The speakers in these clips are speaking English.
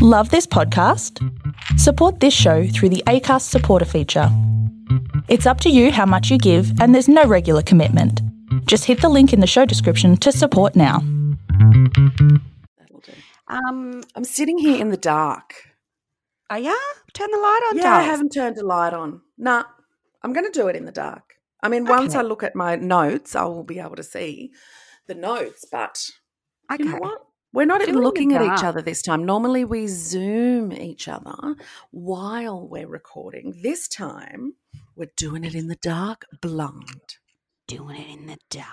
Love this podcast? Support this show through the ACAST supporter feature. It's up to you how much you give, and there's no regular commitment. Just hit the link in the show description to support now. Um, I'm sitting here in the dark. are ya? Turn the light on, Yeah, I haven't turned the light on. Nah, I'm going to do it in the dark. I mean, once Okay. I look at my notes, I will be able to see the notes. But Okay. you know what? We're not even looking at each other this time. Normally, we zoom each other while we're recording. This time, we're doing it in the dark, blind. Doing it in the dark.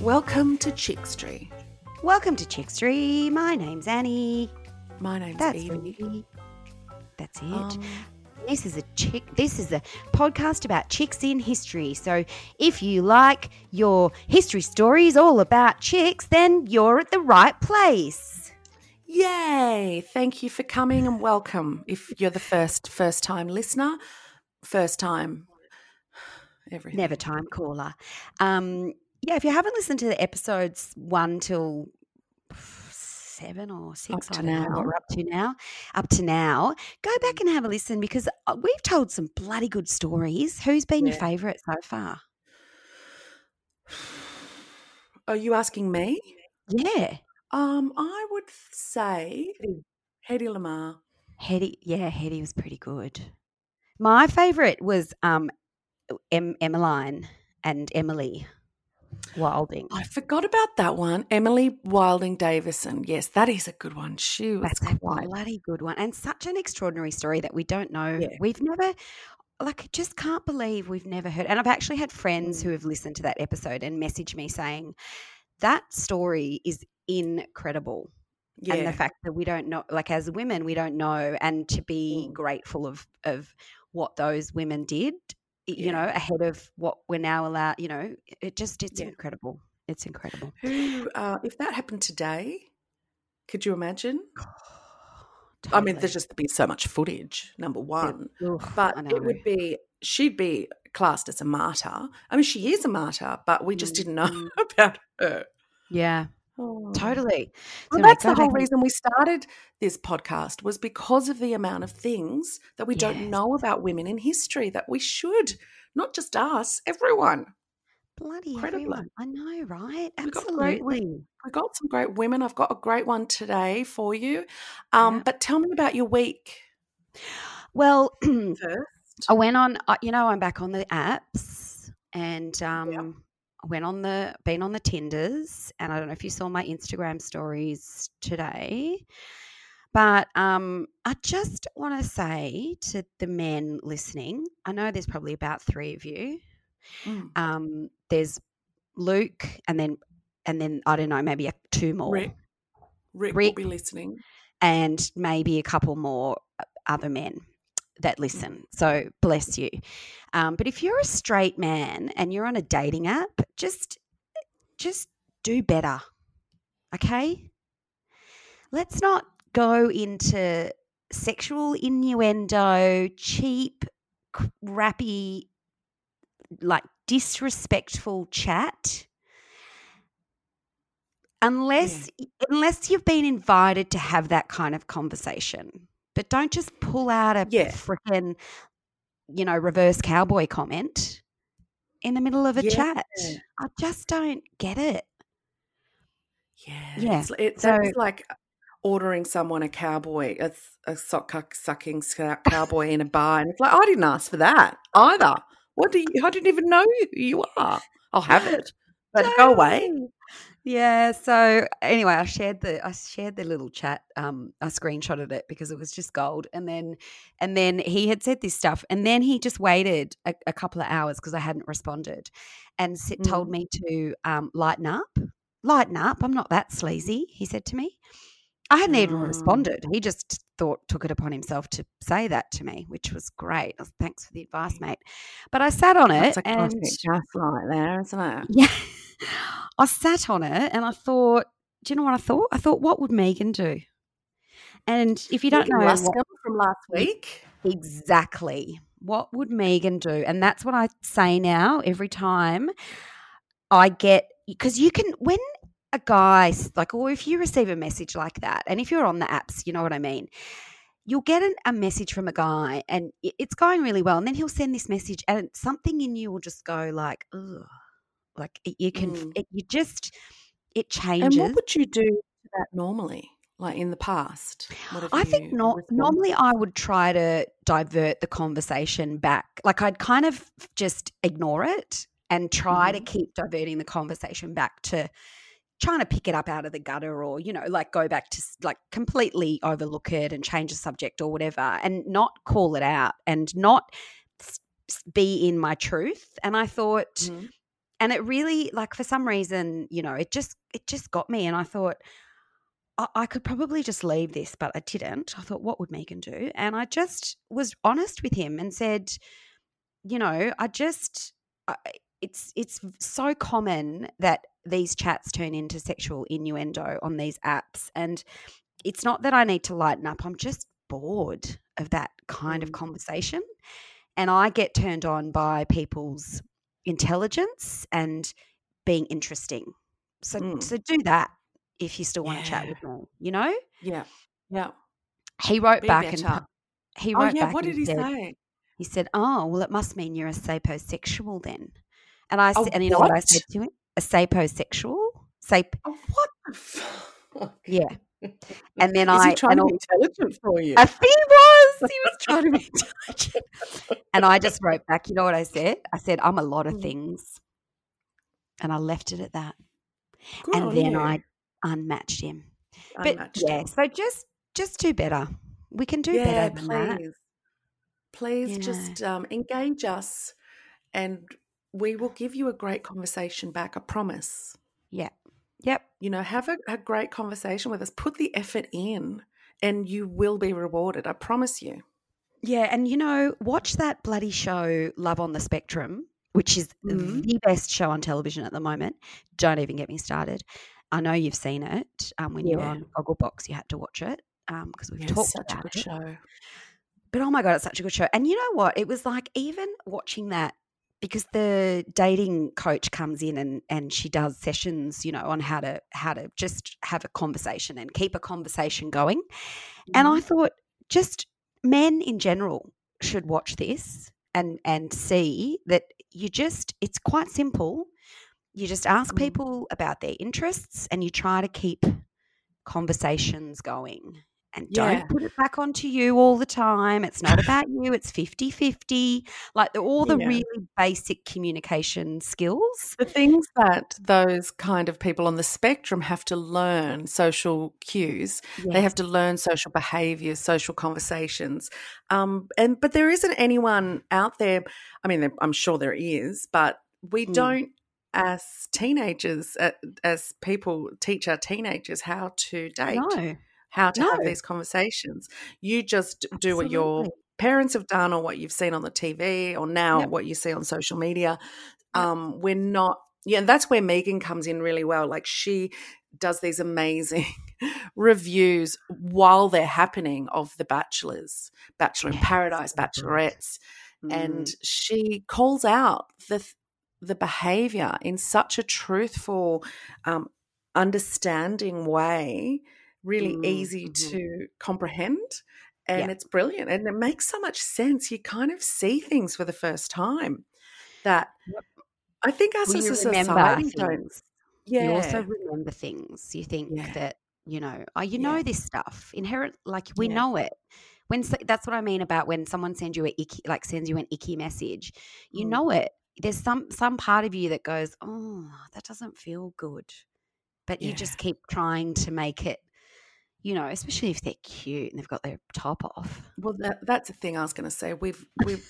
Welcome to Chickstree. Welcome to Chickstree. My name's Annie. My name's That's Evie. me. That's it. Um, This is a chick. This is a podcast about chicks in history. So if you like your history stories all about chicks, then you're at the right place. Yay! Thank you for coming and welcome. If you're the first first time listener, first time everything. Never time caller. Um, yeah, if you haven't listened to the episodes one till seven or six, Up I to don't know now. what we're up to now. Up to now, go back and have a listen because uh, we've told some bloody good stories. Who's been your favourite so far? Are you asking me? Yeah, Um, I would say Hedy Lamarr. Hetty. Yeah, Hetty was pretty good. My favourite was um, em- Emmeline and Emily Wilding. I forgot about that one. Emily Wilding Davison. Yes, that is a good one. She was That's a bloody good one, and such an extraordinary story that we don't know. Yeah. We've never, like, just can't believe we've never heard. And I've actually had friends Mm. who have listened to that episode and messaged me saying that story is incredible, and the fact that we don't know, like, as women, we don't know, and to be Mm. grateful of of what those women did. You Yeah. know, ahead of what we're now allowed. You know, it just it's Yeah. incredible. It's incredible. who? Uh, if that happened today, could you imagine? I mean, there's just be so much footage. Number one, but it would be she'd be classed as a martyr. I mean, she is a martyr, but we just didn't know mm. about her. yeah, Oh. totally. Well, So, that's the whole reason we started this podcast was because of the amount of things that we don't know about women in history that we should, not just us, everyone. Bloody Incredibly. everyone. I know, right? Got Absolutely. We got some great women. I've got a great one today for you. Um, Yeah. But tell me about your week Well, first. I went on, uh, you know, I'm back on the apps and um, I went on the, been on the Tinders. And I don't know if you saw my Instagram stories today, but um, I just want to say to the men listening, I know there's probably about three of you. Mm. Um, there's Luke and then, and then I don't know, maybe two more. Rick, Rick, Rick. will be listening. and maybe a couple more uh, other men that listen. So bless you. Um, but if you're a straight man and you're on a dating app, just just do better. Okay? Let's not go into sexual innuendo, cheap, crappy, like disrespectful chat unless unless you've been invited to have that kind of conversation. But don't just pull out a Yeah. freaking, you know, reverse cowboy comment in the middle of a Yeah. chat. I just don't get it. Yeah. Yeah, It's, it, so- like ordering someone a cowboy, a, a sock sucking cowboy in a bar. And it's like, I didn't ask for that either. What do you, I didn't even know who you are. I'll have it. But go away. Yeah. So anyway, I shared the I shared the little chat. Um, I screenshotted it because it was just gold. And then and then he had said this stuff, and then he just waited a, a couple of hours because I hadn't responded, and s told Mm. me to um, lighten up, lighten up. I'm not that sleazy. He said to me. I hadn't even Mm. responded. He just thought took it upon himself to say that to me, which was great. Was, Thanks for the advice, mate. But I sat on it That's a and classic gaslight there, isn't it? yeah. I sat on it and I thought, do you know what I thought? I thought, what would Megan do? And if you don't Megan know what, from last week. exactly What would Megan do? And that's what I say now every time I get because you can when a guy like or if you receive a message like that and if you're on the apps, you know what I mean. You'll get an, a message from a guy and it's going really well and then he'll send this message and something in you will just go like ugh like it- you can Mm. it, you just it changes. And what would you do that normally, like in the past? I think not normally I would try to divert the conversation back. Like I'd kind of just ignore it and try to Mhm. keep diverting the conversation back to trying to pick it up out of the gutter or you know like go back to like completely overlook it and change the subject or whatever and not call it out and not be in my truth and i thought Mhm. And it really like for some reason you know it just it just got me and i thought I, I could probably just leave this but i didn't. I thought what would megan do? And i just was honest with him and said you know i just I, it's it's so common that these chats turn into sexual innuendo on these apps and it's not that i need to lighten up i'm just bored of that kind of Mm. conversation. And i get turned on by people's intelligence and being interesting so Mm. so do that if you still want to chat with me you know Yeah. Yeah. he wrote Be back and better. he Oh wrote yeah. back What and did he said say? he said oh well it must mean you're a sapiosexual then and I said and you know what i said to him a sapiosexual sap Oh, what the fuck? yeah and then Is I he trying and to be intelligent for you? I think he was. He was trying to be intelligent. And I just wrote back, you know what I said? I said, I'm a lot of Mm. things. And I left it at that. Good and then you. I unmatched him. But Unmatched yeah, him. so just just do better. We can do yeah, better please. Please You know. just um, engage us and we will give you a great conversation back, I promise. Yeah. Yep. You know, have a, a great conversation with us. Put the effort in and you will be rewarded. I promise you. Yeah, and you know, watch that bloody show Love on the Spectrum, which is Mhm. the best show on television at the moment. Don't even get me started. I know you've seen it. Um, when you were Yeah. on Gogglebox, you had to watch it because we've Yeah, talked such a about good it. show. But oh my god, it's such a good show. And you know what? It was like even watching that because the dating coach comes in and and she does sessions, you know, on how to how to just have a conversation and keep a conversation going. And I Mhm. thought just men in general should watch this and and see that you just it's quite simple. You just ask Mm. people about their interests and you try to keep conversations going. And Yeah. don't put it back onto you all the time. It's not about you. It's 50-50. Like the, all the Yeah. really basic communication skills. The things that those kind of people on the spectrum have to learn social cues. They have to learn social behaviors, social conversations. Um, and but there isn't anyone out there. I mean, there, I'm sure there is, but we Hmm. don't, as teenagers, as people, teach our teenagers how to date, No. How to have these conversations. You just do what your parents have done, or what you've seen on the TV, or now Yep. what you see on social media. Yep. Um, we're not. Yeah, and that's where Megan comes in really well. Like she does these amazing reviews while they're happening of the bachelors, Bachelor in Paradise, good. Bachelorettes, and Mm. she calls out the the behavior in such a truthful, um, understanding way, really Mm, easy mhm. to comprehend. And Yeah. it's brilliant. And it makes so much sense. You kind of see things for the first time that. I think us as a society don't. Yeah. You also remember things. You think Yeah. that you know, oh, you Yeah. know this stuff. Inherent, like we Yeah. know it. When so, that's what I mean about when someone sends you a icky, like sends you an icky message. You Mm. know it. There's some some part of you that goes, oh, that doesn't feel good, but you just keep trying to make it. You know, especially if they're cute and they've got their top off. Well, that, that's the thing I was going to say. We've we've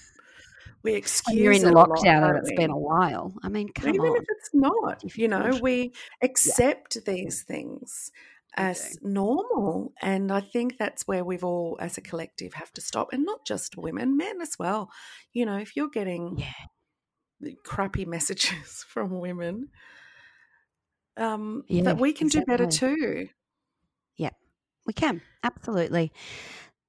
we excuse When you're in lot, lockdown and it's we? been a while. I mean, come Even on. if it's not, you know, we accept these things as normal, and I think that's where we've all, as a collective, have to stop, and not just women, men as well. You know, if you're getting Yeah. crappy messages from women, um, Yeah, that we can do better too. We can absolutely.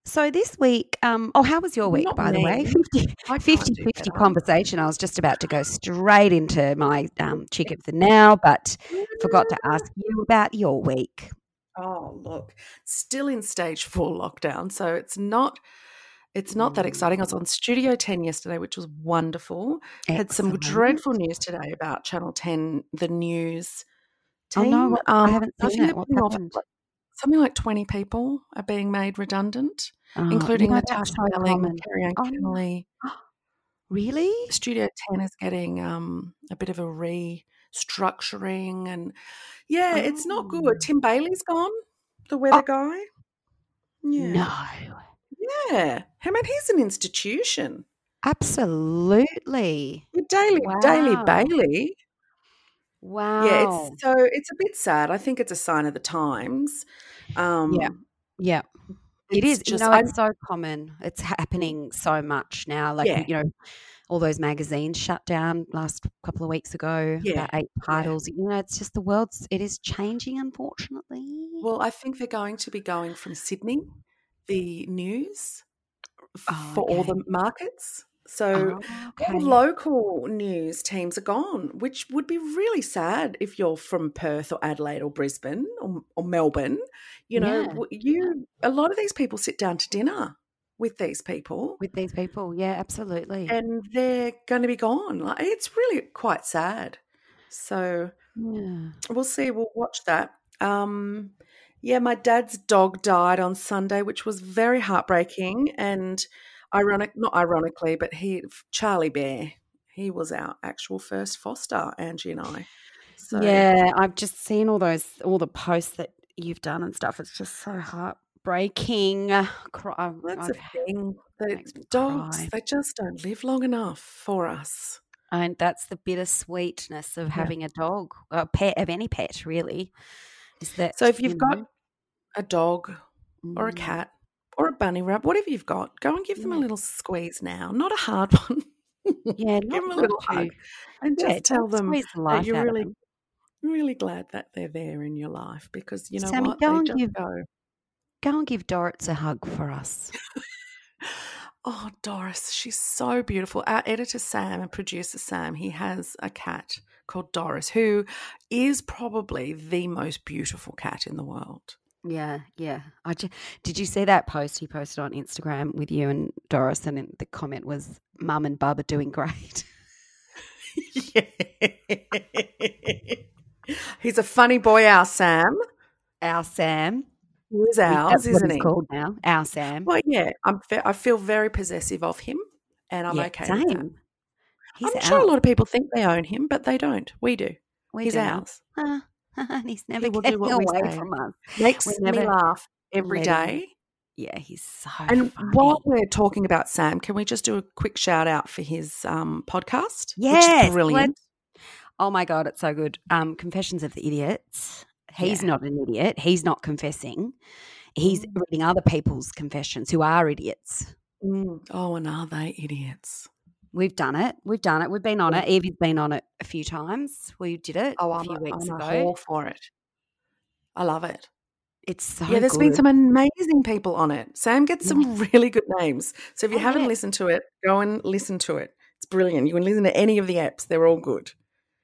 So this week, um, oh, how was your week, Not by the way? me. 50 50 50 conversation. I was just about to go straight into my um, chick of the now, but forgot to ask you about your week. Oh, look, still in stage four lockdown, so it's not. It's not that exciting. I was on Studio 10 yesterday, which was wonderful. Had some dreadful news today about Channel 10, the news Oh, team. no, what- I haven't I seen it. What's off happened? Something like 20 people are being made redundant, Oh, you including know, that's Natasha Belling. Kerri-Anne Oh, Kennerley. Really? Studio 10 is getting um, a bit of a restructuring. And yeah, it's not Oh. good. Tim Bailey's gone, the weather guy. Yeah. No. Yeah. I mean, he's an institution. Absolutely. Daily, Daily Bailey. Wow. Yeah, it's so it's a bit sad. I think it's a sign of the times. Um, yeah. It it's. Just, you know, it's so common. It's happening so much now. Like, Yeah. you know, all those magazines shut down last couple of weeks ago, Yeah, about eight titles. You know, it's just the world's, it is changing, unfortunately. well, I think they're going to be going from Sydney, the news, Oh, for all the markets. So Oh, all local news teams are gone, which would be really sad if you're from Perth or Adelaide or Brisbane or, or Melbourne. You know, Yeah, you a lot of these people sit down to dinner with these people, With these people. Yeah, absolutely. and they're going to be gone. Like it's really quite sad. So yeah. we'll see. We'll watch that. Um, yeah, my dad's dog died on Sunday, which was very heartbreaking and ironic. Not ironically, but he, Charlie Bear, he was our actual first foster, Angie and I. So Yeah, I've just seen all those, all the posts that you've done and stuff. It's just so heartbreaking. I've- that's I've- a thing. The dogs, cry. they just don't live long enough for us. And that's the bittersweetness of Yeah. having a dog, a pet of any pet, really. Is that So if you you've got a dog or a mm, cat or a bunny rabbit, whatever you've got, go and give them a little squeeze now. Not a hard one. yeah, give them a little too, hug and yeah, just tell them the that you're really, them. really glad that they're there in your life because you know Sammy, what? go They and give- go. Go and give Doris a hug for us. Oh, Doris, she's so beautiful. Our editor Sam and producer Sam, he has a cat called Doris, who is probably the most beautiful cat in the world. Yeah, yeah. I ju- did you see that post he posted on Instagram with you and Doris? And the comment was, "Mum and Bub are doing great." He's a funny boy, our Sam. Our Sam, He is ours, isn't he? called now. Our Sam. Well, yeah, I'm. Fe- I feel very possessive of him, and I'm Yeah, okay with that. same. He's I'm sure a lot of people think they own him, but they don't. We do. We He's do. ours. Ah, and he's never will do what we away say. from us. Makes We me never laugh every day. Yeah, he's so And funny. while we're talking about Sam, can we just do a quick shout out for his um, podcast? Yes, which is brilliant. Oh my god, it's so good. Um, Confessions of the Idiots. He's Yeah. not an idiot. He's not confessing. He's Mm. reading other people's confessions who are idiots. Mm. Oh, and are they idiots? We've done it. We've done it. We've been on it. Evie's been on it a few times. We did it Oh, a I'm, few a, weeks I'm ago. for it. I love it. It's so yeah, there's good. been some amazing people on it. Sam gets some really good names. So if you Oh, haven't listened to it, go and listen to it. It's brilliant. You can listen to any of the apps; they're all good.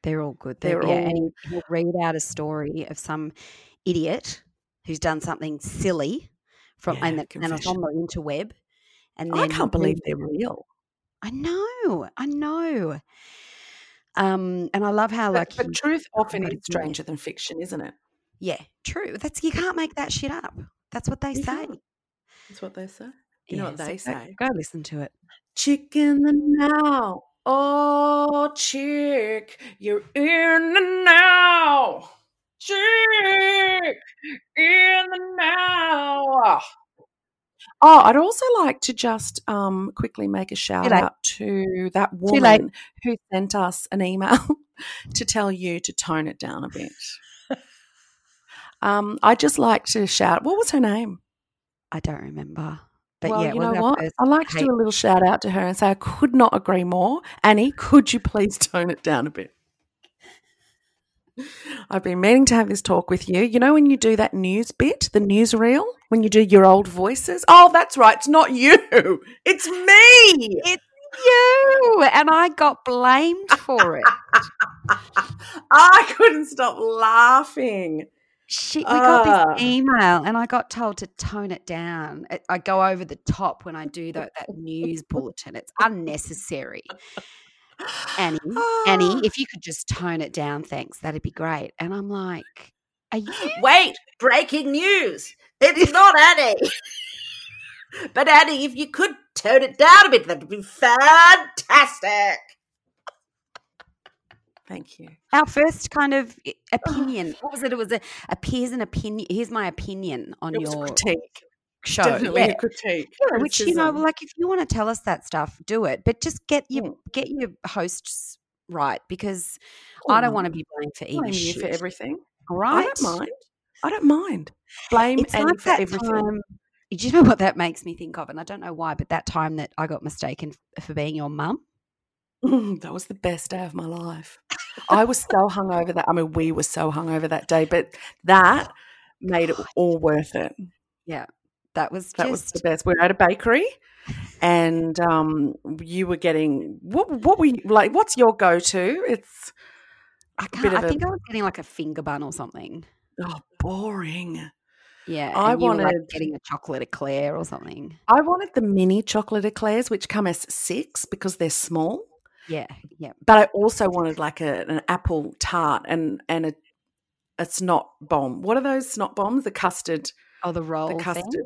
They're all good. They're They're, yeah, and all- he- he'll read out a story of some idiot who's done something silly from Yeah, and, the, and it's on the interweb. And I can't believe they're real. I know, I know. Um, and I love how like but he- truth often is stranger than fiction, isn't it? yeah, true. That's you can't make that shit up. That's what they You say. can't. That's what they say. You know what they go- say? Go listen to it. Chicken the now. Oh, chick, you're in the now. Chick, in the now. Oh, I'd also like to just um, quickly make a shout out to that woman who sent us an email to tell you to tone it down a bit. um, I'd just like to shout. What was her name? I don't remember. But well, yeah, you know what? I'd like to do a little shout out to her and say I could not agree more. Annie, could you please tone it down a bit? I've been meaning to have this talk with you. You know when you do that news bit, the newsreel, when you do your old voices? Oh, that's right. It's not you. It's me. It's you. And I got blamed for it. I couldn't stop laughing. She, we got Ah. this email and I got told to tone it down. I- I go over the top when I do that, that news bulletin. It's unnecessary. Annie, Ah. Annie, if you could just tone it down, thanks. That'd be great. And I'm like, are you? Wait, breaking news. It is not Annie. but Annie, if you could tone it down a bit, that'd be fantastic. Thank you. Our first kind of opinion. What was it? It was a, a here's an opinion. Here's my opinion on It was a your critique. Show. Definitely Yeah. a critique. Yeah, which you know, like if you want to tell us that stuff, do it. But just get your Mm. get your hosts right because I don't want to be blamed for eating you for everything. Right? I don't mind. I don't mind. Blame It's Annie like for that everything. time. Do you know what that makes me think of? And I don't know why, but that time that I got mistaken for being your mum. Mm, that was the best day of my life. I was so hungover that I mean we were so hungover that day, but that made it all worth it. That was That was the best. We were at a bakery, and um, you were getting what? What were you like? What's your go-to? It's I can't. of I a- think I was getting like a finger bun or something. oh, boring. Yeah, I were, like, wanted- getting a chocolate eclair or something. I wanted the mini chocolate eclairs, which come as six because they're small. Yeah, yeah. But I also wanted like a, an apple tart and and a a snot bomb. What are those snot bombs? The custard, Oh, the roll the thing. custard.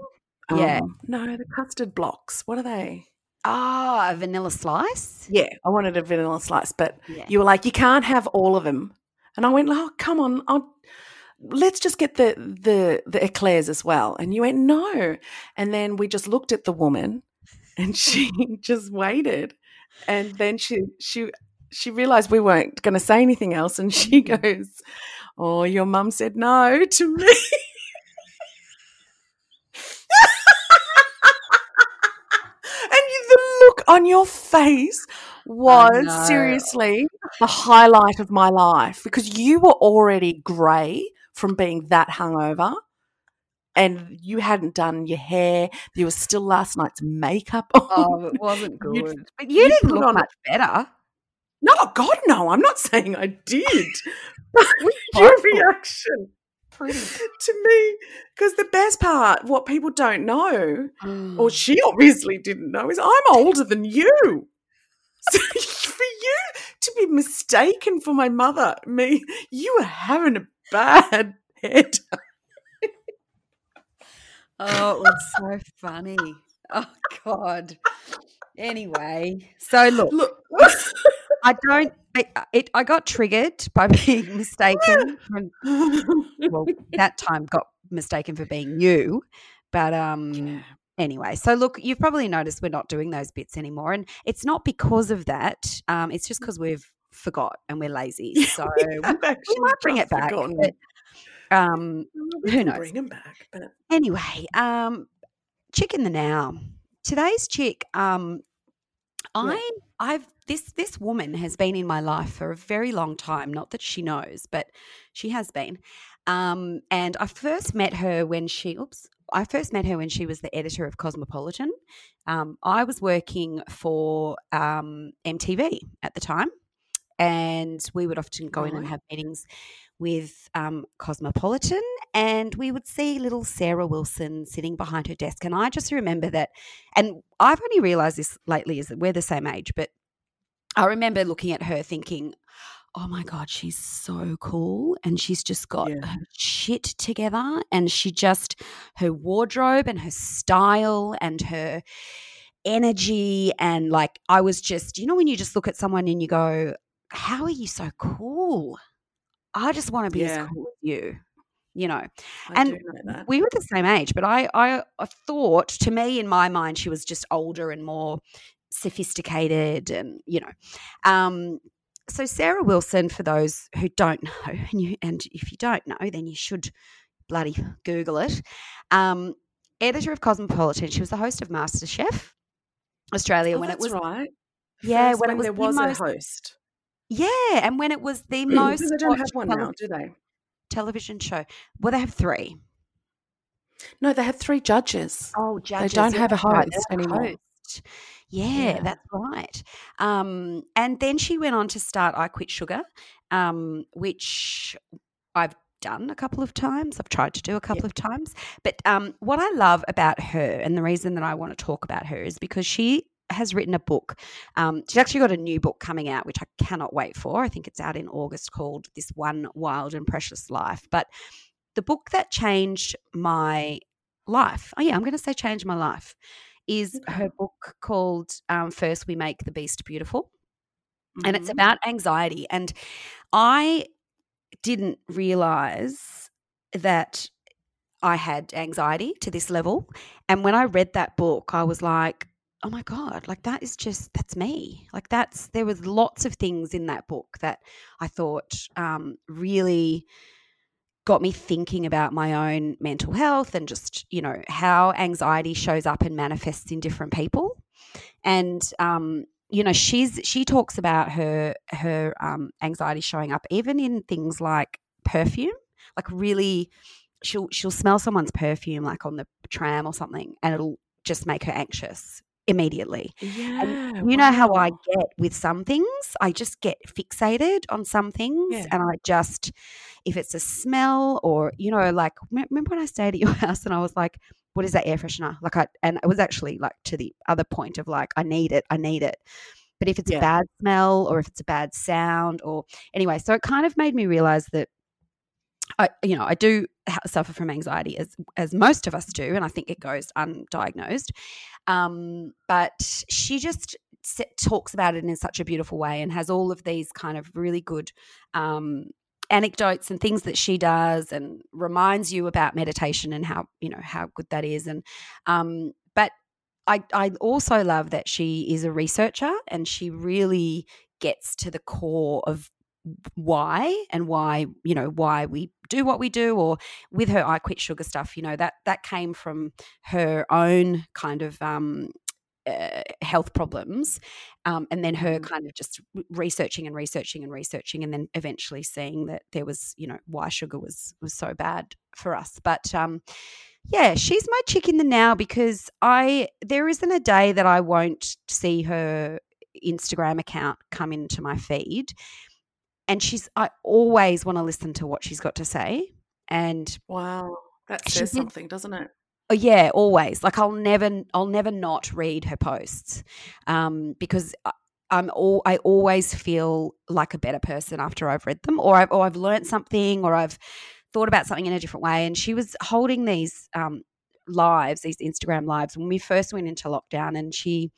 Yeah. um, no, the custard blocks. What are they? Ah, a vanilla slice. Yeah, I wanted a vanilla slice, but Yeah. you were like, you can't have all of them. And I went, oh, come on, I'll, let's just get the, the the eclairs as well. And you went, no. And then we just looked at the woman, and she just waited, and then she she she realized we weren't going to say anything else, and she goes, oh, your mum said no to me. And you, the look on your face was seriously the highlight of my life because you were already grey from being that hungover and you hadn't done your hair. There was still last night's makeup on. Oh, it wasn't good. but you you'd didn't look on- much better. No, God, no. I'm not saying I did. your both to me, because the best part, what people don't know, Mm. or she obviously didn't know, is I'm older than you. So for you to be mistaken for my mother, me, you were having a bad head. Oh, it was so funny. Oh God. Anyway, so look, Look, I don't. I, it, I got triggered by being mistaken. from- well, that time got mistaken for being you, but um. Anyway, so look, you've probably noticed we're not doing those bits anymore, and it's not because of that. Um, it's just because we've forgot and we're lazy. So we I've might bring it back. But, um, We who knows? Bring them back, but Anyway, um, chick in the now. Today's chick, um, I, I've this this woman has been in my life for a very long time. Not that she knows, but she has been. Um, and I first met her when she, oops, I first met her when she was the editor of Cosmopolitan. Um, I was working for um, MTV at the time, and we would often go in and have meetings with um, Cosmopolitan, and we would see little Sarah Wilson sitting behind her desk. And I just remember that, and I've only realized this lately is that we're the same age, but I remember looking at her thinking, oh my God, she's so cool. And she's just got Yeah. her shit together. And she just, her wardrobe and her style and her energy. And like, I was just, you know, when you just look at someone and you go, how are you so cool? I just want to be Yeah. as cool as you, you know I and know we were the same age, but I, I, I thought, to me, in my mind, she was just older and more sophisticated, and you know. Um, so Sarah Wilson, for those who don't know, and, you, and if you don't know, then you should bloody Google it. Um, editor of Cosmopolitan, she was the host of MasterChef Australia Oh, when it was right. yeah First when it was there the was most- a host. Yeah, and when it was the most they don't have one now, do they? television show. Well, they have three. No, they have three judges. Oh, judges. They don't have a right, host they have a anymore. host. Yeah, Yeah. that's right. Um, and then she went on to start I Quit Sugar, um, which I've done a couple of times. I've tried to do a couple of times. But um, what I love about her, and the reason that I want to talk about her, is because she has written a book. Um, she's actually got a new book coming out, which I cannot wait for. I think it's out in August called This One Wild and Precious Life. But the book that changed my life, oh, yeah, I'm going to say changed my life, is her book called um, First We Make the Beast Beautiful. And it's Mhm. about anxiety. And I didn't realize that I had anxiety to this level. And when I read that book, I was like, oh my God, like that is just, that's me. Like that's, there was lots of things in that book that I thought um, really got me thinking about my own mental health and just, you know, how anxiety shows up and manifests in different people. And, um, you know, she's she talks about her her um, anxiety showing up even in things like perfume, like really, she'll she'll smell someone's perfume like on the tram or something, and it'll just make her anxious immediately. Yeah. And you know how I get with some things? I just get fixated on some things, Yeah. and I just, if it's a smell or you know, like remember when I stayed at your house and I was like, "What is that air freshener?" Like I, and it was actually like to the other point of like, I need it, I need it. But if it's a bad smell or if it's a bad sound or anyway, so it kind of made me realize that I, you know, I do suffer from anxiety as as most of us do, and I think it goes undiagnosed. Um, but she just talks about it in such a beautiful way and has all of these kind of really good um, anecdotes and things that she does, and reminds you about meditation and how you know how good that is. And um, but I I also love that she is a researcher and she really gets to the core of why and why you know why we do what we do or with her i quit sugar stuff you know that that came from her own kind of um uh, health problems um, and then her Mhm. kind of just researching and researching and researching and then eventually seeing that there was you know why sugar was was so bad for us but um yeah she's my chick in the now because i there isn't a day that i won't see her instagram account come into my feed and she's i always want to listen to what she's got to say and Wow. That says something, doesn't it? Oh, yeah, always. Like I'll never, I'll never not read her posts, um, because I- I'm all, I always feel like a better person after I've read them, or I've, or I've learned something, or I've thought about something in a different way. And she was holding these um, lives, these Instagram lives, when we first went into lockdown, and she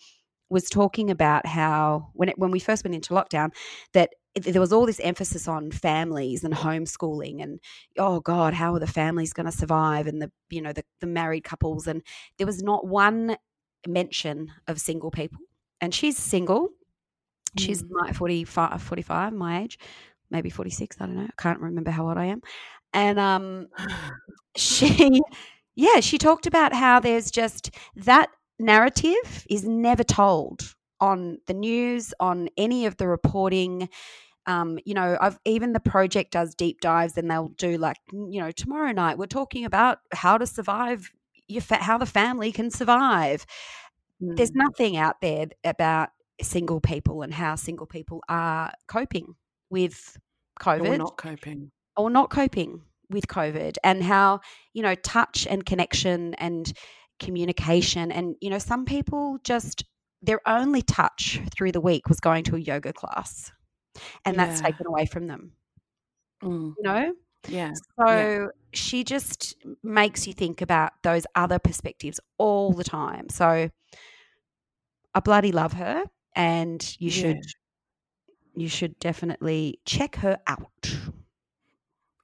was talking about how when it, when we first went into lockdown that there was all this emphasis on families and homeschooling and oh god how are the families going to survive and the you know the, the married couples? And there was not one mention of single people. And she's single. She's Mm. my 45 45 my age. Maybe 46 i don't know. I can't remember how old i am. And um she yeah she talked about how there's just that narrative is never told on the news on any of the reporting um, you know i've even the project does deep dives and they'll do like you know tomorrow night we're talking about how to survive your fa- how the family can survive there's Mm. nothing out there about single people and how single people are coping with covid Or not coping. or not coping with COVID and how, you know, touch and connection and communication. And, you know, some people just, their only touch through the week was going to a yoga class and that's taken away from them, Mm. you know? Yeah. So she just makes you think about those other perspectives all the time. So I bloody love her and you Yeah. should you should definitely check her out.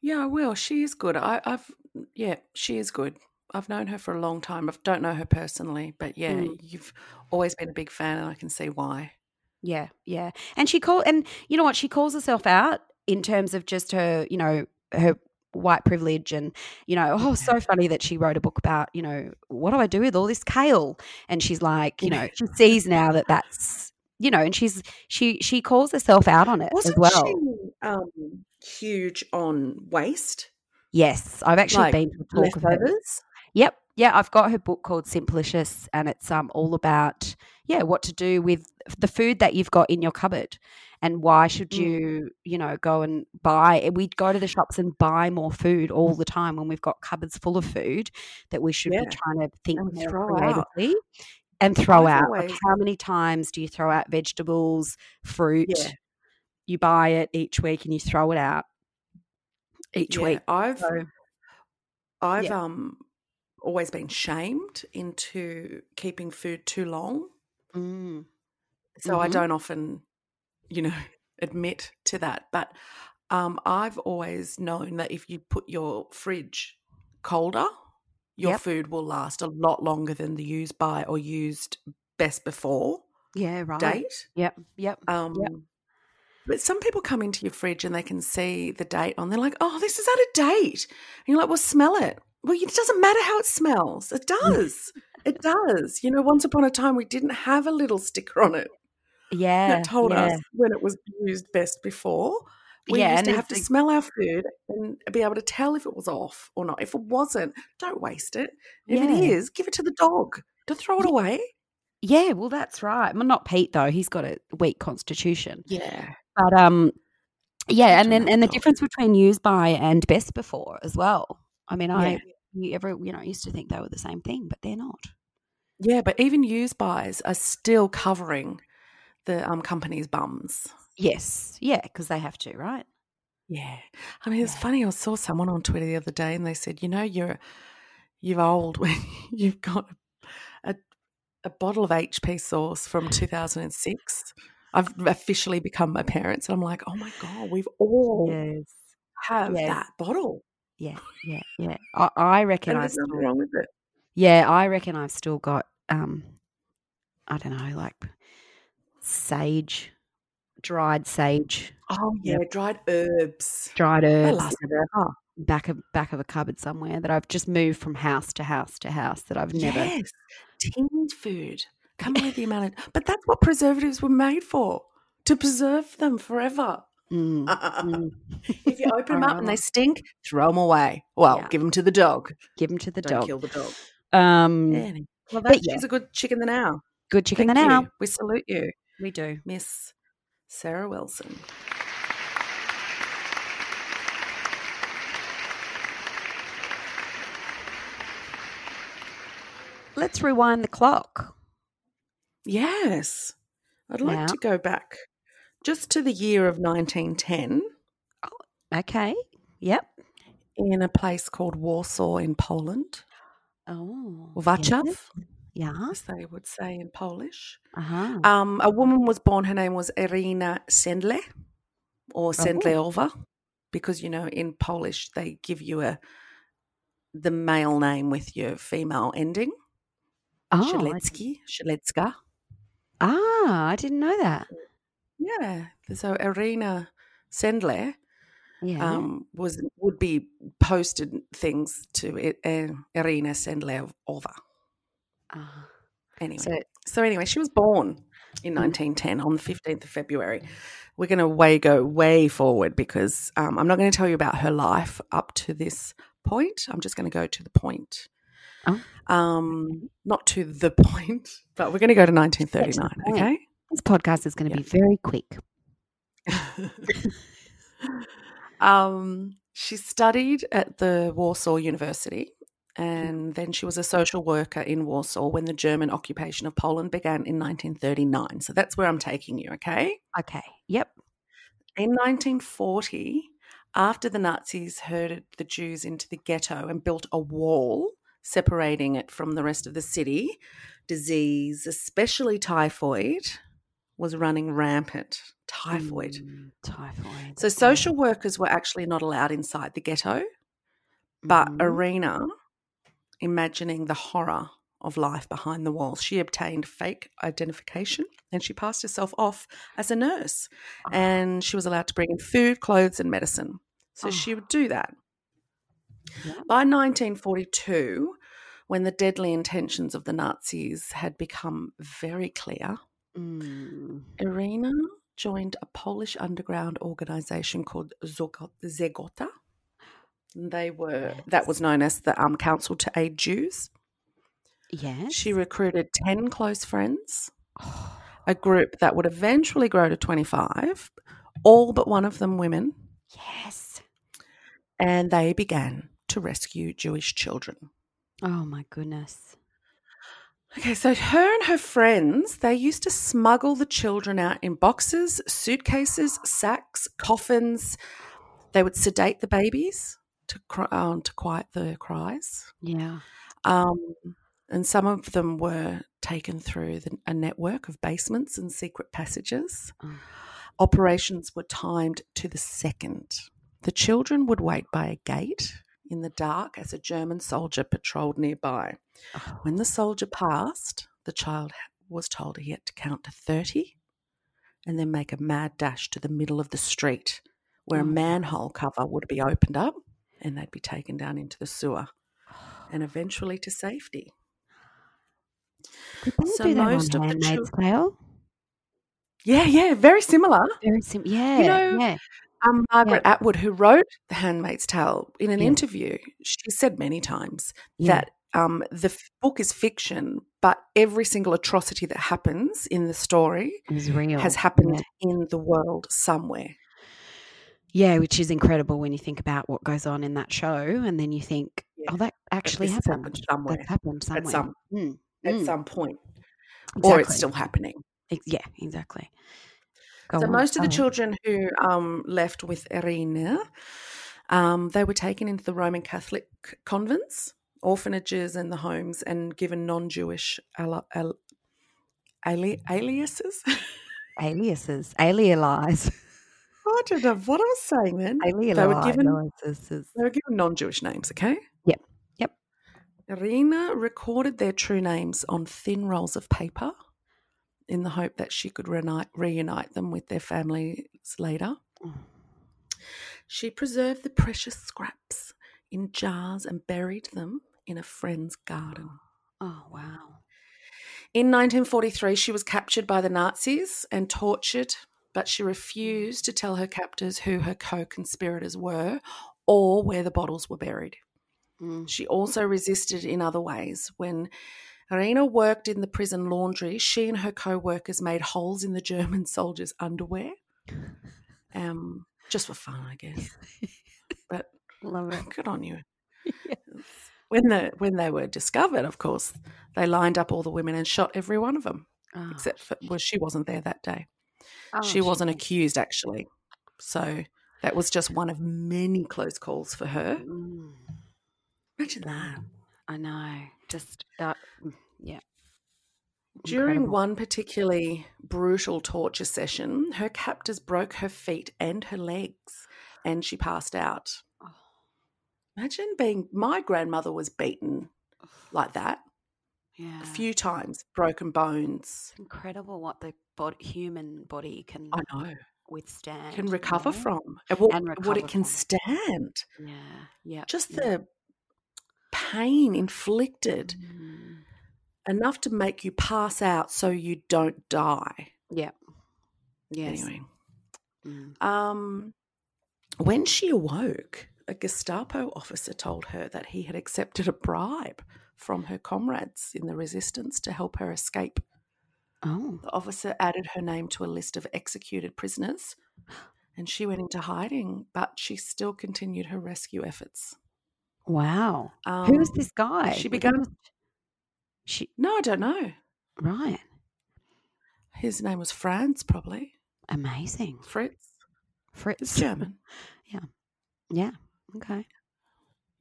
Yeah, I will. She is good. I, I've yeah, she is good. I've known her for a long time. I don't know her personally, but yeah, Mm. you've always been a big fan, and I can see why. Yeah, yeah. And she call and you know what she calls herself out in terms of just her, you know, her white privilege and you know, oh, so funny that she wrote a book about, you know, what do I do with all this kale? And she's like, you know, she sees now that that's you know, and she's she she calls herself out on it Wasn't as well. she um, huge on waste? Yes, I've actually Like been to a talk of hers. Leftovers? Yep. Yeah, I've got her book called Simplicious and it's um all about yeah, what to do with the food that you've got in your cupboard and why should Mm. you, you know, go and buy we go to the shops and buy more food all the time when we've got cupboards full of food that we should Yeah, be trying to think and more throw out. creatively and throw out. Like how many times do you throw out vegetables, fruit? Yeah. You buy it each week and you throw it out each Yeah, week. I've So I've um always been shamed into keeping food too long. Mm. So I Mhm. don't often, you know, admit to that. But um, I've always known that if you put your fridge colder, your Yep. food will last a lot longer than the used by or used best before Yeah, right. date. Yep. Yep. Um, But some people come into your fridge and they can see the date on. They're like, "Oh, this is out of date," and you're like, "Well, smell it." Well, it doesn't matter how it smells. It does. it does. You know, once upon a time, we didn't have a little sticker on it Yeah. that told yeah. us when it was used best before. We Yeah, used to have to like- smell our food and be able to tell if it was off or not. If it wasn't, don't waste it. If it Yeah. is, give it to the dog. Don't throw it away. Yeah, well, that's right. Well, not Pete though; he's got a weak constitution. Yeah. But um, yeah, and then and the difference between used by and best before as well. I mean, I you ever you know used to think they were the same thing, but they're not. Yeah, but even used buys are still covering the um, company's bums. Yes, yeah, because they have to, right? Yeah, I mean it's Yeah. funny. I saw someone on Twitter the other day, and they said, "You know, you're you're old when you've got a a bottle of HP sauce from 2006." I've officially become my parents, and I'm like, "Oh my god, we've all Yes. have Yes. that bottle, Yeah, yeah, yeah. I, I reckon I there's still, wrong with it." yeah, I reckon I've still got um, I don't know, like sage, dried sage, Oh yeah, dried herbs. dried herbs. last back of back of a cupboard somewhere that I've just moved from house to house to house that I've never. Yes, tinned food. Can't believe the amount of. But that's what preservatives were made for to preserve them forever. Mm, mm. if you open them up and they stink, throw them away. Well, Yeah. give them to the dog. Give them to the Don't dog. kill the dog. Um. Well, that, yeah. she's a good chicken the now. good chicken Thank the now. We salute you, We do. Miss Sarah Wilson. Let's rewind the clock. Yes, I'd like Now- to go back just to the year of 1910 Okay. Yep. in a place called Warsaw in Poland, Oh. or Wacław, Yeah. as they would say in Polish. Uh huh. Um, a woman was born. Her name was Irina Sendle or Sendleova, because you know in Polish they give you a the male name with your female ending. oh. Shalecki, Shalecka. Ah, I didn't know that. Yeah. So Irina Sendler Yeah. um, was would be posted things to uh, Irina Sendleova. Ah. Anyway, so So anyway, she was born in Mm. 1910 on the 15th of February. We're going to way go way forward because um, I'm not going to tell you about her life up to this point. I'm just going to go to the point. Oh. Um, not to the point, but we're going to go to 1939. Okay. This podcast is going to Yeah. be very quick. um, she studied at the Warsaw University and then she was a social worker in Warsaw when the German occupation of Poland began in 1939. So that's where I'm taking you, okay? Okay. Yep. In 1940, after the Nazis herded the Jews into the ghetto and built a wall separating it from the rest of the city, disease, especially typhoid, was running rampant. Typhoid. Mm, typhoid. So social workers were actually not allowed inside the ghetto, but Mhm. Irina, imagining the horror of life behind the walls, she obtained fake identification and she passed herself off as a nurse. Oh. And she was allowed to bring in food, clothes, and medicine. So she Oh. would do that. Yeah. By 1942, when the deadly intentions of the Nazis had become very clear, Mm. Irina joined a Polish underground organization called Zegota. They were that was known as the um, Council to Aid Jews. Yes. She recruited 10 close friends, a group that would eventually grow to 25, all but one of them women, yes. and they began to rescue Jewish children. Oh my goodness. Okay, so her and her friends, they used to smuggle the children out in boxes, suitcases, sacks, coffins. They would sedate the babies to, um, to quiet the cries. Yeah. Um, and some of them were taken through the, a network of basements and secret passages. Oh. Operations were timed to the second. The children would wait by a gate in the dark as a German soldier patrolled nearby. Oh. When the oh. soldier passed, the child was told he had to count to 30 and then make a mad dash to the middle of the street where Oh. a manhole cover would be opened up and they'd be taken down into the sewer oh. and eventually to safety. Did they So do that most on of the Tale? Yeah, yeah, very similar. Very simple. Yeah. know, yeah. Um, Margaret Atwood, who wrote The Handmaid's Tale, in an Yeah. interview, she said many times Yeah. that um, the f- book is fiction, but every single atrocity that happens in the story has happened in the world somewhere. Yeah, which is incredible when you think about what goes on in that show, and then you think, Yeah. oh, that actually happened. happened somewhere. That's happened somewhere. At some Mm, at mm, some point, or it's still happening. Yeah, exactly. Go so on, most of the children who um, left with Irina, um, they were taken into the Roman Catholic convents, orphanages, and the homes, and given non-Jewish ali- al- ali- aliases. aliases, alialize, I don't know what I was saying then. They were given they were given non-Jewish names. Okay. Yep, yep. Irina recorded their true names on thin rolls of paper, in the hope that she could reunite, reunite them with their families later. Mm. She preserved the precious scraps in jars and buried them in a friend's garden. Oh wow. In 1943, she was captured by the Nazis and tortured, but she refused to tell her captors who her co conspirators were or where the bottles were buried. Mm. She also resisted in other ways. When Irina worked in the prison laundry, she and her co workers made holes in the German soldiers' underwear. Um, just for fun, I guess. But Love it. good on you. When the when they were discovered, of course, they lined up all the women and shot every one of them, Oh, except for well, she wasn't there that day. oh, she wasn't accused actually, so that was just one of many close calls for her. Mm, Imagine that. I know. Just that. Yeah. During Incredible. one particularly brutal torture session, her captors broke her feet and her legs, and she passed out. Oh. Imagine being my grandmother was beaten like that Yeah. a few times, broken bones. It's incredible what the bod- human body can I know withstand. can you recover know? from and what, And what it can from. stand. Yeah. Yeah. Just yeah. the pain inflicted Mm, enough to make you pass out so you don't die. Yeah. Yes. Anyway, Mm. um, when she awoke, a Gestapo officer told her that he had accepted a bribe from her comrades in the resistance to help her escape. Oh. The officer added her name to a list of executed prisoners, and she went into hiding, but she still continued her rescue efforts. Wow. Um, Who was this guy? She began. She No, I don't know. right. His name was Franz, probably Amazing. Fritz. It's Fritz. German. Yeah. Yeah. Okay.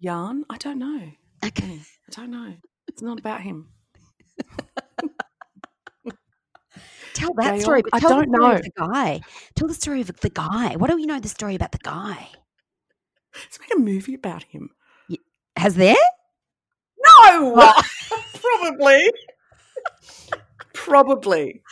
Jan. I don't know. Okay. Hmm. I don't know. It's not about him. Tell that story. But I don't the story know. Of the guy. Tell the story of the guy. What do you know the story about the guy? Let's make a movie about him. Has there? No, probably. probably.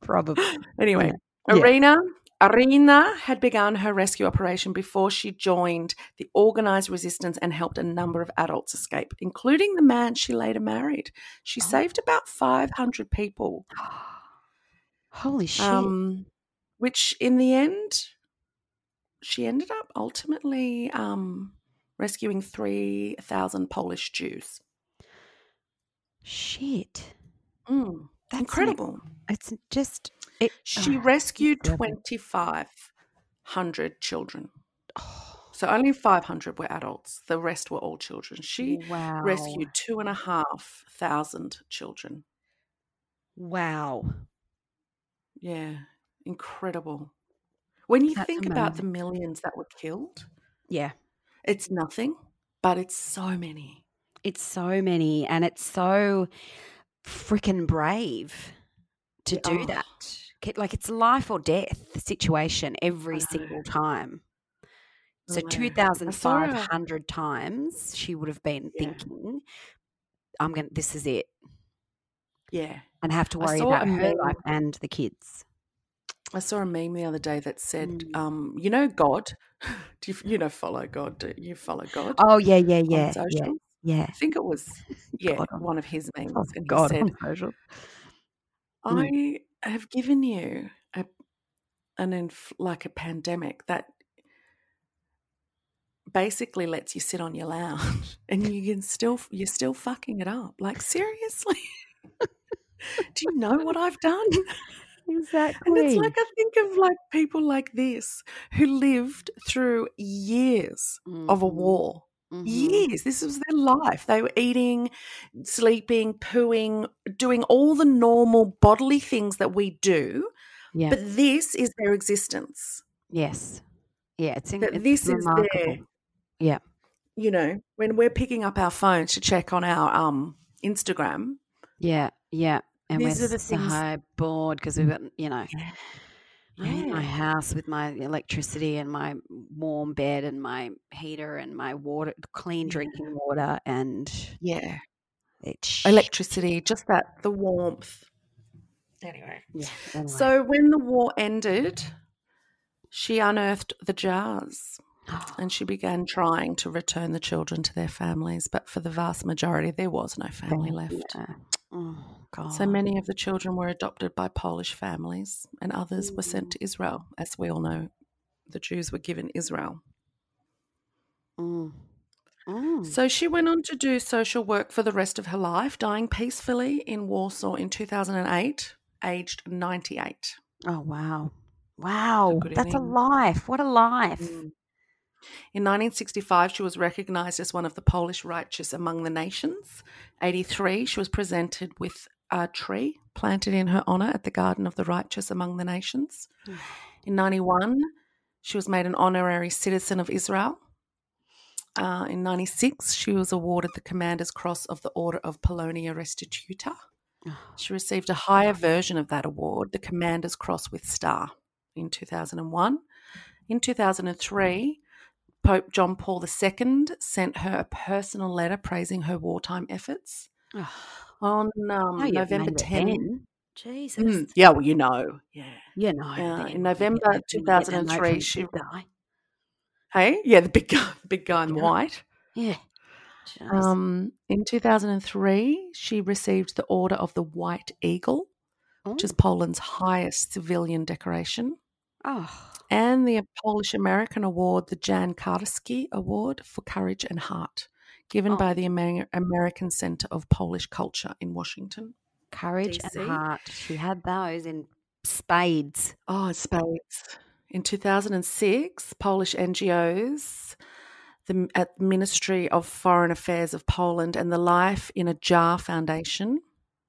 Probably. Anyway, Yeah. Irina. Irina had begun her rescue operation before she joined the organized resistance and helped a number of adults escape, including the man she later married. She Oh. saved about 500 people. Holy shit. Um, which in the end, she ended up ultimately um, rescuing 3,000 Polish Jews. Shit. Mm, That's incredible. It's just. It, She oh, rescued 2,500 children. So only 500 were adults. The rest were all children. She wow. rescued two and a half thousand children. Wow. Yeah, incredible. When you That's think about the millions that were killed, Yeah. it's nothing, but it's so many. It's so many, and it's so freaking brave to Yeah, do oh. that. Like it's life or death situation every single time. So I know. I saw her- 2,500 times she would have been Yeah. thinking, I'm going to, this is it. Yeah. And have to worry about her life and the kids. I saw a meme the other day that said, Mm. um, you know, God, do you, you know, follow God? Do you follow God? Oh, yeah, yeah, yeah. Yeah. Yeah. I think it was, yeah, God one of his memes. Oh, and he God said, on social. Mm. I have given you a, an inf- like a pandemic that basically lets you sit on your lounge and you can still you're still fucking it up. Like seriously, do you know what I've done? Exactly. And it's like I think of like people like this who lived through years of a Mhm, war. Mhm. Years. This was their life. They were eating, sleeping, pooing, doing all the normal bodily things that we do. Yeah. But this is their existence. yes. Yeah. It's, in, it's this is remarkable. their, Yeah. you know, when we're picking up our phones to check on our um Instagram. Yeah. Yeah. And These we're are the so things- bored because we've got, you know, Yeah. I'm my house with my electricity and my warm bed and my heater and my water, clean drinking water, and Yeah. Electricity, just that, the warmth. Anyway. Yeah. anyway. So when the war ended, she unearthed the jars and she began trying to return the children to their families. But for the vast majority, there was no family left. Yeah. Oh God. So many of the children were adopted by Polish families, and others were sent to Israel. As we all know, the Jews were given Israel. Mm. Mm. So she went on to do social work for the rest of her life, dying peacefully in Warsaw in 2008, aged 98. Oh wow. Wow. That's a life. What a life. Mm. In 1965, she was recognized as one of the Polish righteous among the nations. 83, she was presented with a tree planted in her honor at the Garden of the Righteous among the nations. In 91, she was made an honorary citizen of Israel. Uh, in 96, she was awarded the Commander's Cross of the Order of Polonia Restituta. She received a higher version of that award, the Commander's Cross with Star, in 2001. In 2003, Pope John Paul II sent her a personal letter praising her wartime efforts. Oh, On um, now you've November named it 10. Jesus. Mm, yeah, well, you know. Yeah. You know. Uh, then. in November You get that note 2003, from she- guy. Hey? Yeah, the big guy, the big guy in Yeah. white. Yeah. Um, in 2003, she received the Order of the White Eagle, which is Oh. Poland's highest civilian decoration. oh. and the Polish American Award, the Jan Karski Award for Courage and Heart, given Oh. by the Amer- American Center of Polish Culture in Washington. Courage DC. and heart. She had those in spades. Oh, spades. In 2006, Polish NGOs, the at Ministry of Foreign Affairs of Poland and the Life in a Jar Foundation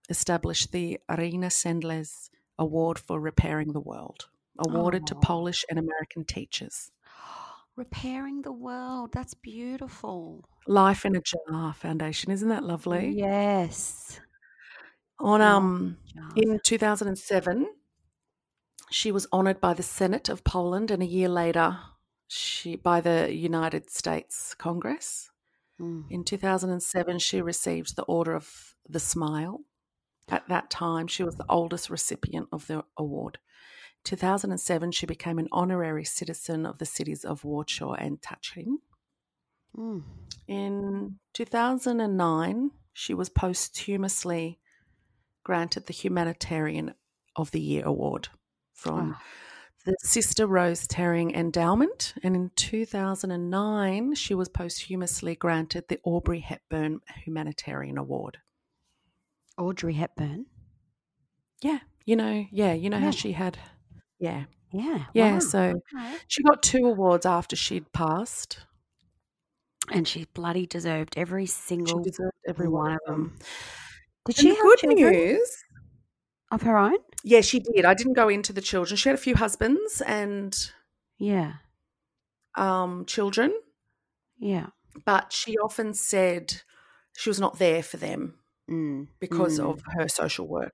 established the Irina Sendler's Award for Repairing the World, awarded to Oh. Polish and American teachers. Repairing the world. That's beautiful. Life in a Jar Foundation. Isn't that lovely? Yes. On Oh, um Jars. in 2007, she was honored by the Senate of Poland and a year later she by the United States Congress. Mm. In 2007, she received the Order of the Smile. At that time, she was the oldest recipient of the award. 2007, she became an honorary citizen of the cities of Warsaw and Tarczyn. Mm. In 2009, she was posthumously granted the Humanitarian of the Year award from Oh. the Sister Rose Thering Endowment. And in 2009, she was posthumously granted the Aubrey Hepburn Humanitarian Award. Audrey Hepburn. Yeah, you know, yeah, you know Yeah. how she had, yeah, Yeah. yeah. wow, So okay. she got two awards after she'd passed. And she bloody deserved every She single deserved every one of them. Did And she have good children news, of her own? yeah, she did. I didn't go into the children. She had a few husbands and Yeah. um, children, Yeah. but she often said she was not there for them Mm. because mm, of her social work.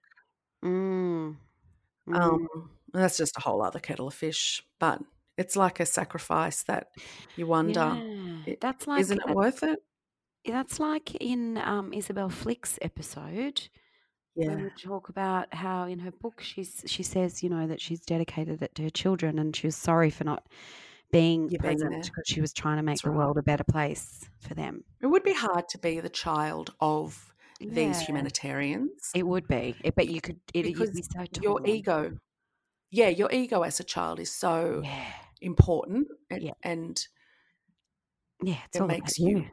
Mm. Mm. Um, that's just a whole other kettle of fish. But it's like a sacrifice that you wonder, Yeah. That's like isn't it that- worth it? that's like in um, Isabel Flick's episode. when we talk about how in her book she's she says you know that she's dedicated it to her children and she was sorry for not being Yeah, being present because she was trying to make That's the right. world a better place for them. It would be hard to be the child of these humanitarians. It would be, it, but you could it, because be so your ego, yeah, your ego as a child is so Yeah, important, and, Yeah. and yeah, it's it all makes about you.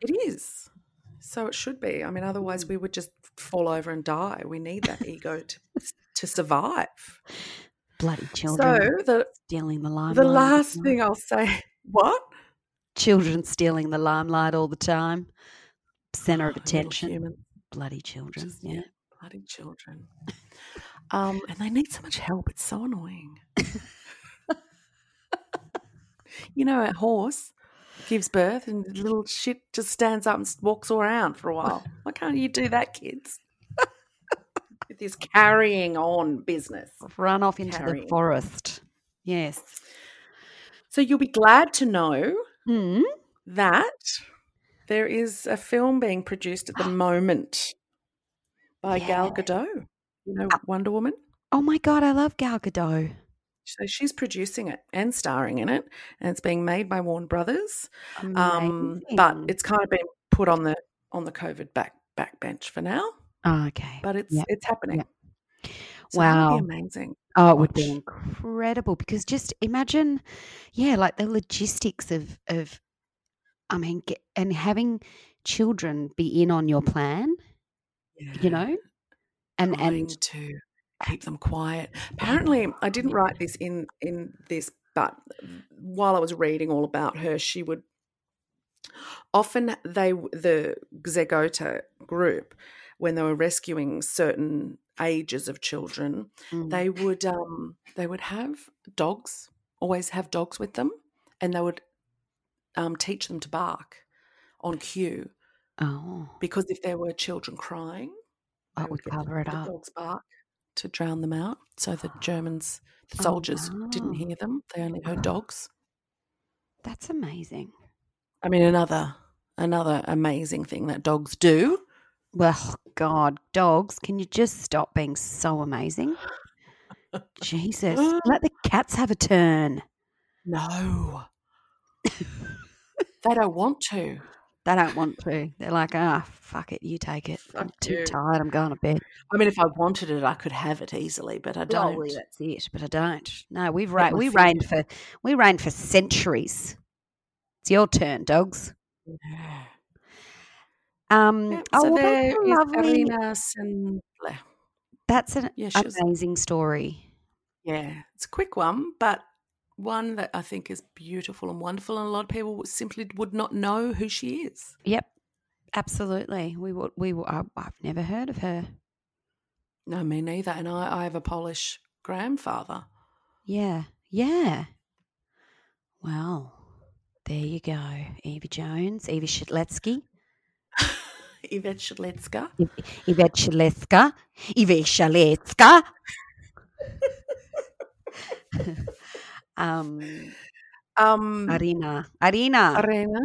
It is. So it should be. I mean, otherwise we would just fall over and die. We need that ego to to survive. bloody children So the stealing the limelight. the last thing I'll say, what children stealing the limelight all the time, center of Oh, attention. Bloody children. just, yeah. bloody children. Um, and they need so much help. It's so annoying. you know, a horse gives birth and the little shit just stands up and walks around for a while. Why can't you do that, kids? With this carrying on business. Run off into the forest. Yes. So you'll be glad to know Mm. that there is a film being produced at the moment by Gal Gadot. You know, Ah. Wonder Woman. Oh my god, I love Gal Gadot. So she's producing it and starring in it, and it's being made by Warner Brothers. Um, but it's kind of been put on the on the COVID back backbench for now. Oh, okay. But it's Yeah. it's happening. Yeah. So Wow. be amazing. Oh, it would be incredible because just imagine, yeah, like the logistics of of, I mean, get, and having children be in on your plan, you know, and and to keep them quiet. Apparently, I didn't write this in in this, but while I was reading all about her, she would often they the Zegota group when they were rescuing certain ages of children, mm, they would um they would have dogs, always have dogs with them, and they would um teach them to bark on cue oh, because if there were children crying, that would cover it up. dogs bark to drown them out. So the Germans, the Oh, soldiers, didn't hear them. They only heard dogs. That's amazing. I mean, another another amazing thing that dogs do. Well, God, dogs, can you just stop being so amazing? Jesus, let the cats have a turn. No, they don't want to. They don't want to. They're like, ah, fuck it, you take it. I'm too you. tired. I'm going to bed. I mean, if I wanted it, I could have it easily, but I don't. well, that's it. But I don't. No, we've ra- we reigned for we reigned for centuries. It's your turn, dogs. Yeah. Um, oh, so well, there that's a is lovely. Irina Sendler. That's an Yeah, amazing story. Yeah, it's a quick one, but one that I think is beautiful and wonderful, and a lot of people simply would not know who she is. Yep, absolutely. We would. We. I've never heard of her. No, me neither. And I, I have a Polish grandfather. Yeah. Yeah. Well, there you go. Evie Jones, Evie Shitletsky, Yvette Shadletska. Yvette Shaleska, Yvette Shaleska. um, Um, Arena. Arina. Arena,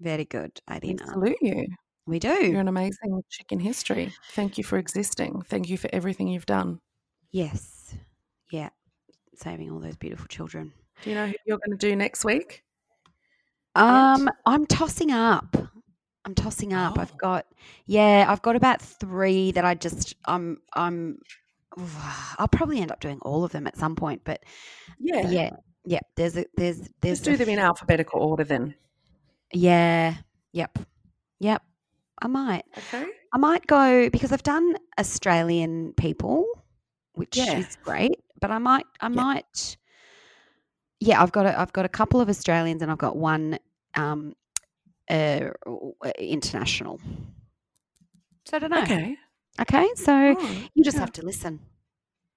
Very good, we salute you. We do. You're an amazing chick in history. Thank you for existing. Thank you for everything you've done. Yes. Yeah. Saving all those beautiful children. Do you know who you're going to do next week? Um, I'm tossing up. I'm tossing up. I've Oh. got yeah, I've got about three that I just I'm I'm I'll probably end up doing all of them at some point, but Yeah. yeah, yeah. There's a there's there's Just do them in alphabetical order then. Yeah. Yep. Yep. I might. Okay. I might go because I've done Australian people, which Yeah. is great. But I might. I Yeah. might. Yeah, I've got a, I've got a couple of Australians and I've got one um, uh, international. So I don't know. Okay. Okay. so Oh, you just yeah. have to listen.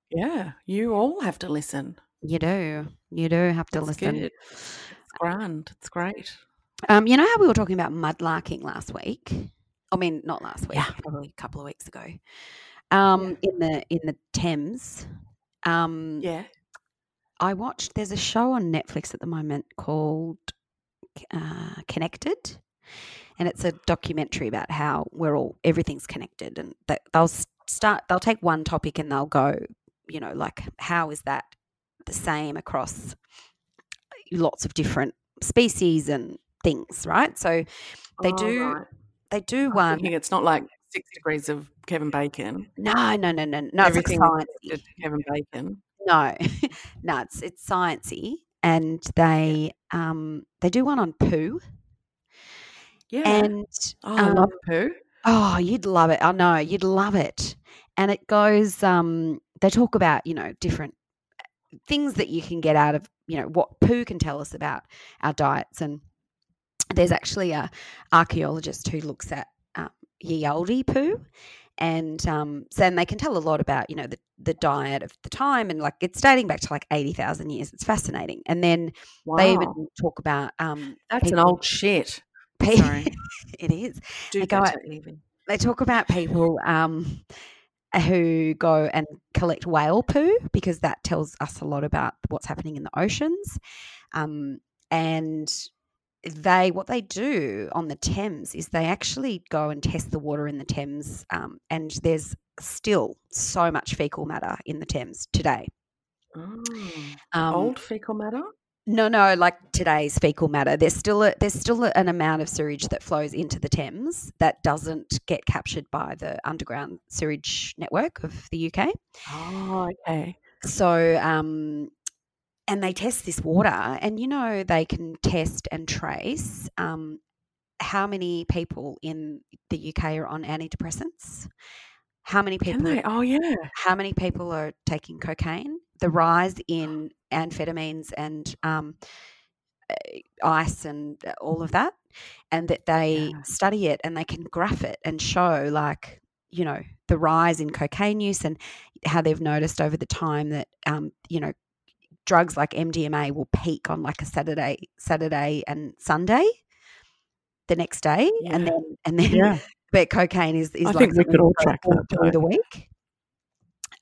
Yeah. You all have to listen. You do. You do have to That's listen. good. It's grand. It's great. Um, you know how we were talking about mudlarking last week? I mean, not last week, Yeah. probably a couple of weeks ago. Um, in the in the Thames. Um, Yeah. I watched. There's a show on Netflix at the moment called uh, Connected, and it's a documentary about how we're all everything's connected, and that they'll start. They'll take one topic and they'll go, you know, like how is that the same across lots of different species and things, right? So they Oh, do right. they do I'm one. thinking it's not like six degrees of Kevin Bacon. No, no, no, no, no. It's like Everything related to Kevin Bacon. No, no, it's it's sciencey, and they um they do one on poo, Yeah. and oh, I love um, poo. oh, you'd love it. I know you'd love it, and it goes. Um, they talk about you know different things that you can get out of you know what poo can tell us about our diets, and there's actually a archaeologist who looks at um, ye olde poo. And um, so then they can tell a lot about, you know, the, the diet of the time and like it's dating back to like 80,000 years. It's fascinating. And then Wow. they even talk about um, That's an old shit. Sorry. it is. Do They go at- They talk about people um, who go and collect whale poo because that tells us a lot about what's happening in the oceans. Um, and they, what they do on the Thames is they actually go and test the water in the Thames, um, and there's still so much fecal matter in the Thames today. Oh, Um, old fecal matter? No, no, like today's fecal matter. There's still a, there's still an amount of sewage that flows into the Thames that doesn't get captured by the underground sewage network of the UK. Oh, okay. So, um, and they test this water, and you know they can test and trace um, how many people in the UK are on antidepressants. How many people? they? Oh, yeah. how many people are taking cocaine, the rise in amphetamines and um, ice and uh, all of that, and that they Yeah. study it and they can graph it and show, like, you know, the rise in cocaine use and how they've noticed over the time that, um, you know, drugs like MDMA will peak on like a Saturday, Saturday and Sunday the next day, and then and then Yeah. but cocaine is, is I like think we could all track that, through though. the week.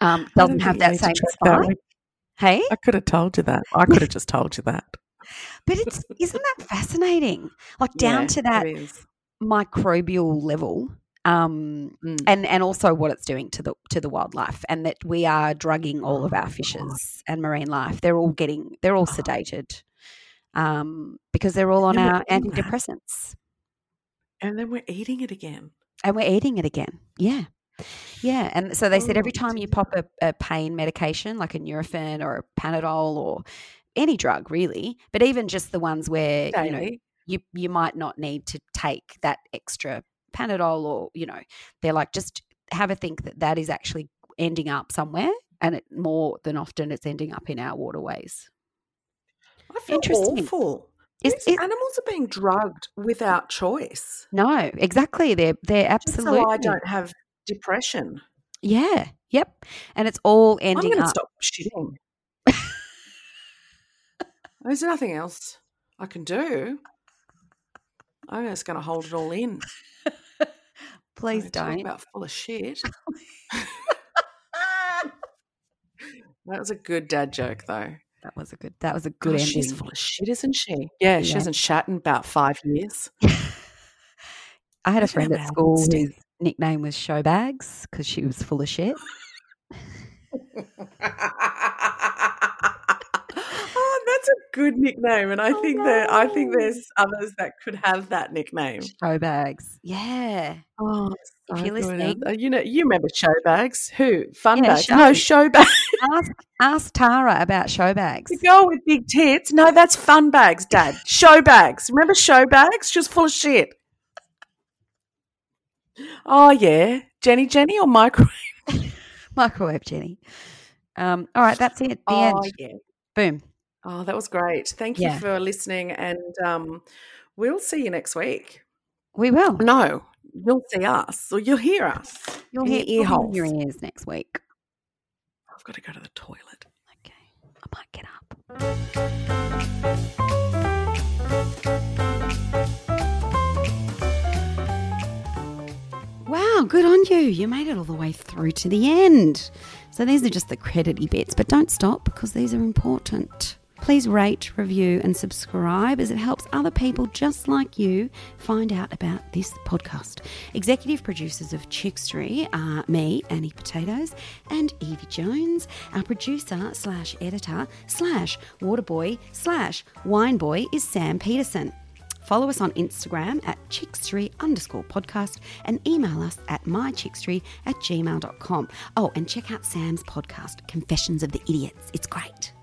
Um, doesn't have that same track that. Hey, I could have told you that. I could have just told you that. but it's isn't that fascinating? Like down Yeah, to that microbial level, um, Mm. and and also what it's doing to the to the wildlife, and that we are drugging all of Oh, our God. fishes and marine life. They're all getting they're all Oh. sedated um, because they're all on our eating that. antidepressants, And then we're eating it again. and we're eating it again. Yeah. Yeah, and so they said every Oh, time you pop a, a pain medication like a Nurofen or a Panadol or any drug really, but even just the ones where you know you you might not need to take that extra Panadol or you know they're like just have a think that that is actually ending up somewhere, and it more than often it's ending up in our waterways. I feel Interesting. awful. Is it? animals are being drugged without choice. No, exactly. They're they're Just absolutely so I don't have depression. yeah, yep, and it's all ending I'm going to up. stop shitting. There's nothing else I can do. I'm just going to hold it all in. Please don't. About full of shit. that was a good dad joke, though. That was a good. That was a good ending. she's full of shit, isn't she? Yeah, she Yeah. hasn't shat in about five years. I had a friend at school it's whose nickname was Showbags because she was full of shit. oh, that's a good nickname, and I think that I think there's others that could have that nickname. Showbags. Yeah. Oh, If you're listening- Uh, you know, you remember Showbags? Who? Fun Yeah, show. No, Showbags. Ask, ask Tara about Showbags. The girl with big tits. No, that's fun bags, Dad. Showbags. Remember Showbags? She was full of shit. Oh yeah, Jenny, Jenny, or microwave? Microwave Jenny. Um, all right, that's it. The oh end. yeah. Boom. Oh, that was great. Thank you Yeah. for listening, and um, we'll see you next week. We will. No, you'll see us, or you'll hear us. You'll hear ear holes. your ears next week. I've got to go to the toilet. Okay. I might get up. Wow, good on you. You made it all the way through to the end. So these are just the credity bits, but don't stop because these are important. Please rate, review, and subscribe as it helps other people just like you find out about this podcast. Executive producers of Chickstery are me, Annie Potatoes, and Evie Jones. Our producer slash editor slash waterboy slash wineboy is Sam Peterson. Follow us on Instagram at chickstery underscore podcast and email us at mychickstery at gmail.com. Oh, and check out Sam's podcast, Confessions of the Idiots. It's great.